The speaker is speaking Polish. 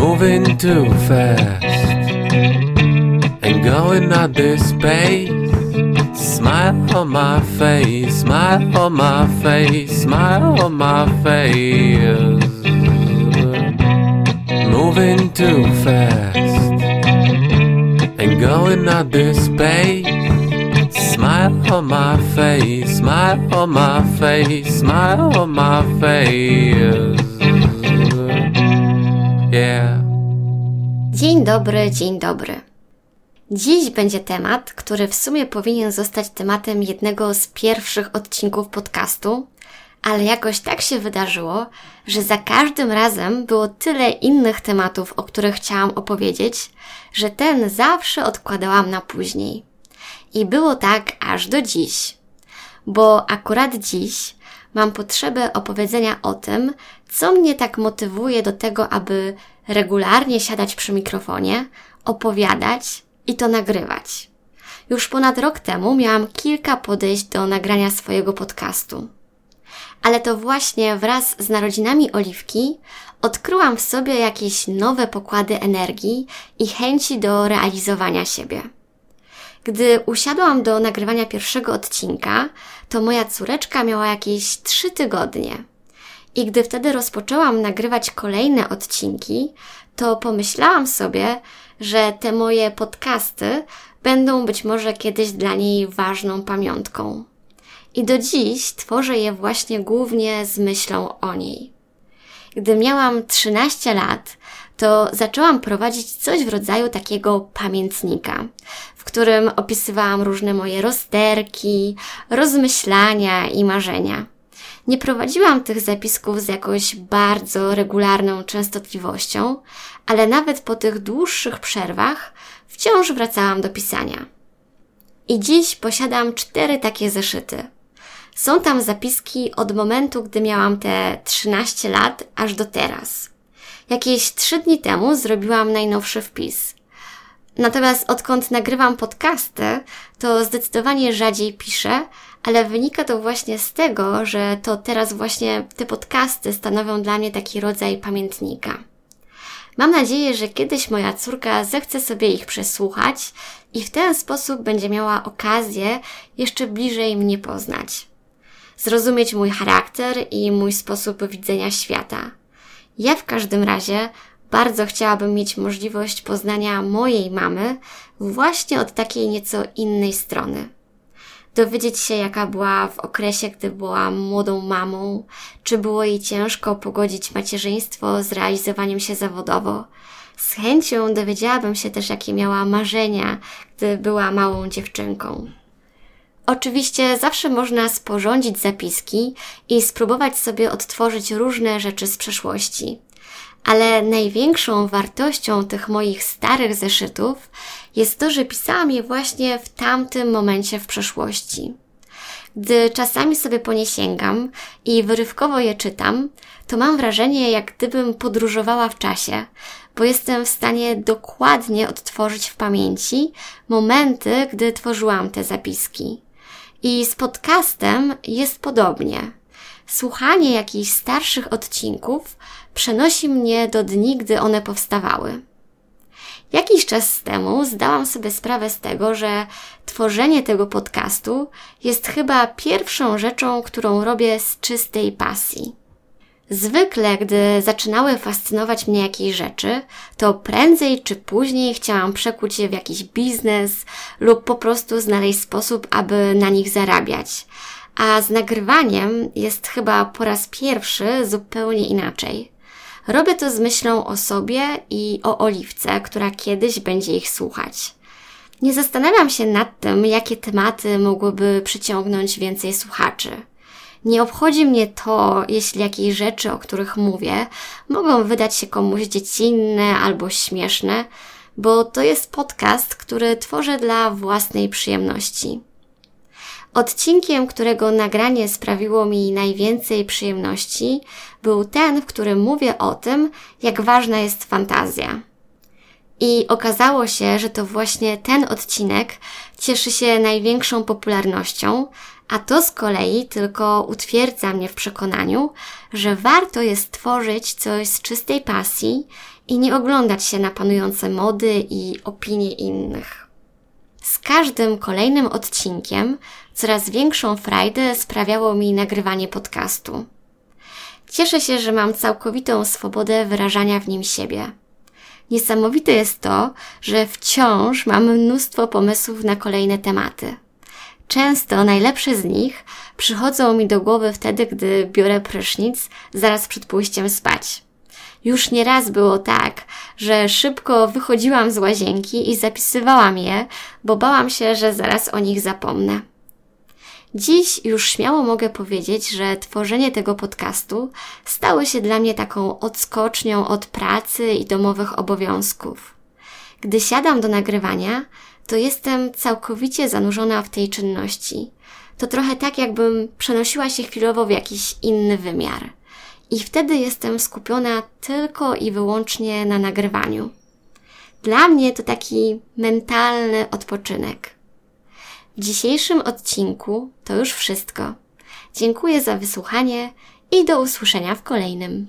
moving too fast and going at this pace. Smile on my face, smile on my face, smile on my face. Moving too fast and going at this pace. Smile on my face, smile on my face, smile on my face. Yeah. Dzień dobry, dzień dobry. Dziś będzie temat, który w sumie powinien zostać tematem jednego z pierwszych odcinków podcastu, ale jakoś tak się wydarzyło, że za każdym razem było tyle innych tematów, o których chciałam opowiedzieć, że ten zawsze odkładałam na później. I było tak aż do dziś. Bo akurat dziś mam potrzebę opowiedzenia o tym, co mnie tak motywuje do tego, aby regularnie siadać przy mikrofonie, opowiadać i to nagrywać. Już ponad rok temu miałam kilka podejść do nagrania swojego podcastu. Ale to właśnie wraz z narodzinami Oliwki odkryłam w sobie jakieś nowe pokłady energii i chęci do realizowania siebie. Gdy usiadłam do nagrywania pierwszego odcinka, to moja córeczka miała jakieś trzy tygodnie. I gdy wtedy rozpoczęłam nagrywać kolejne odcinki, to pomyślałam sobie, że te moje podcasty będą być może kiedyś dla niej ważną pamiątką. I do dziś tworzę je właśnie głównie z myślą o niej. Gdy miałam 13 lat, to zaczęłam prowadzić coś w rodzaju takiego pamiętnika, w którym opisywałam różne moje rozterki, rozmyślania i marzenia. Nie prowadziłam tych zapisków z jakąś bardzo regularną częstotliwością, ale nawet po tych dłuższych przerwach wciąż wracałam do pisania. I dziś posiadam cztery takie zeszyty. Są tam zapiski od momentu, gdy miałam te 13 lat, aż do teraz. Jakieś trzy dni temu zrobiłam najnowszy wpis. Natomiast odkąd nagrywam podcasty, to zdecydowanie rzadziej piszę, ale wynika to właśnie z tego, że to teraz właśnie te podcasty stanowią dla mnie taki rodzaj pamiętnika. Mam nadzieję, że kiedyś moja córka zechce sobie ich przesłuchać i w ten sposób będzie miała okazję jeszcze bliżej mnie poznać. Zrozumieć mój charakter i mój sposób widzenia świata. Ja w każdym razie bardzo chciałabym mieć możliwość poznania mojej mamy właśnie od takiej nieco innej strony dowiedzieć się, jaka była w okresie, gdy była młodą mamą, czy było jej ciężko pogodzić macierzyństwo z realizowaniem się zawodowo. Z chęcią dowiedziałabym się też, jakie miała marzenia, gdy była małą dziewczynką. Oczywiście zawsze można sporządzić zapiski i spróbować sobie odtworzyć różne rzeczy z przeszłości ale największą wartością tych moich starych zeszytów jest to, że pisałam je właśnie w tamtym momencie w przeszłości. Gdy czasami sobie po nie sięgam i wyrywkowo je czytam, to mam wrażenie, jak gdybym podróżowała w czasie, bo jestem w stanie dokładnie odtworzyć w pamięci momenty, gdy tworzyłam te zapiski. I z podcastem jest podobnie. Słuchanie jakichś starszych odcinków przenosi mnie do dni, gdy one powstawały. Jakiś czas temu zdałam sobie sprawę z tego, że tworzenie tego podcastu jest chyba pierwszą rzeczą, którą robię z czystej pasji. Zwykle, gdy zaczynały fascynować mnie jakieś rzeczy, to prędzej czy później chciałam przekuć je w jakiś biznes lub po prostu znaleźć sposób, aby na nich zarabiać. A z nagrywaniem jest chyba po raz pierwszy zupełnie inaczej. Robię to z myślą o sobie i o Oliwce, która kiedyś będzie ich słuchać. Nie zastanawiam się nad tym, jakie tematy mogłyby przyciągnąć więcej słuchaczy. Nie obchodzi mnie to, jeśli jakieś rzeczy, o których mówię, mogą wydać się komuś dziecinne albo śmieszne, bo to jest podcast, który tworzę dla własnej przyjemności. Odcinkiem, którego nagranie sprawiło mi najwięcej przyjemności, był ten, w którym mówię o tym, jak ważna jest fantazja. I okazało się, że to właśnie ten odcinek cieszy się największą popularnością, A to z kolei tylko utwierdza mnie w przekonaniu, że warto jest tworzyć coś z czystej pasji i nie oglądać się na panujące mody i opinie innych. Z każdym kolejnym odcinkiem coraz większą frajdę sprawiało mi nagrywanie podcastu. Cieszę się, że mam całkowitą swobodę wyrażania w nim siebie. Niesamowite jest to, że wciąż mam mnóstwo pomysłów na kolejne tematy. Często najlepsze z nich przychodzą mi do głowy wtedy, gdy biorę prysznic zaraz przed pójściem spać. Już nieraz było tak, że szybko wychodziłam z łazienki i zapisywałam je, bo bałam się, że zaraz o nich zapomnę. Dziś już śmiało mogę powiedzieć, że tworzenie tego podcastu stało się dla mnie taką odskocznią od pracy i domowych obowiązków. Gdy siadam do nagrywania, to jestem całkowicie zanurzona w tej czynności. To trochę tak, jakbym przenosiła się chwilowo w jakiś inny wymiar. I wtedy jestem skupiona tylko i wyłącznie na nagrywaniu. Dla mnie to taki mentalny odpoczynek. W dzisiejszym odcinku to już wszystko. Dziękuję za wysłuchanie i do usłyszenia w kolejnym.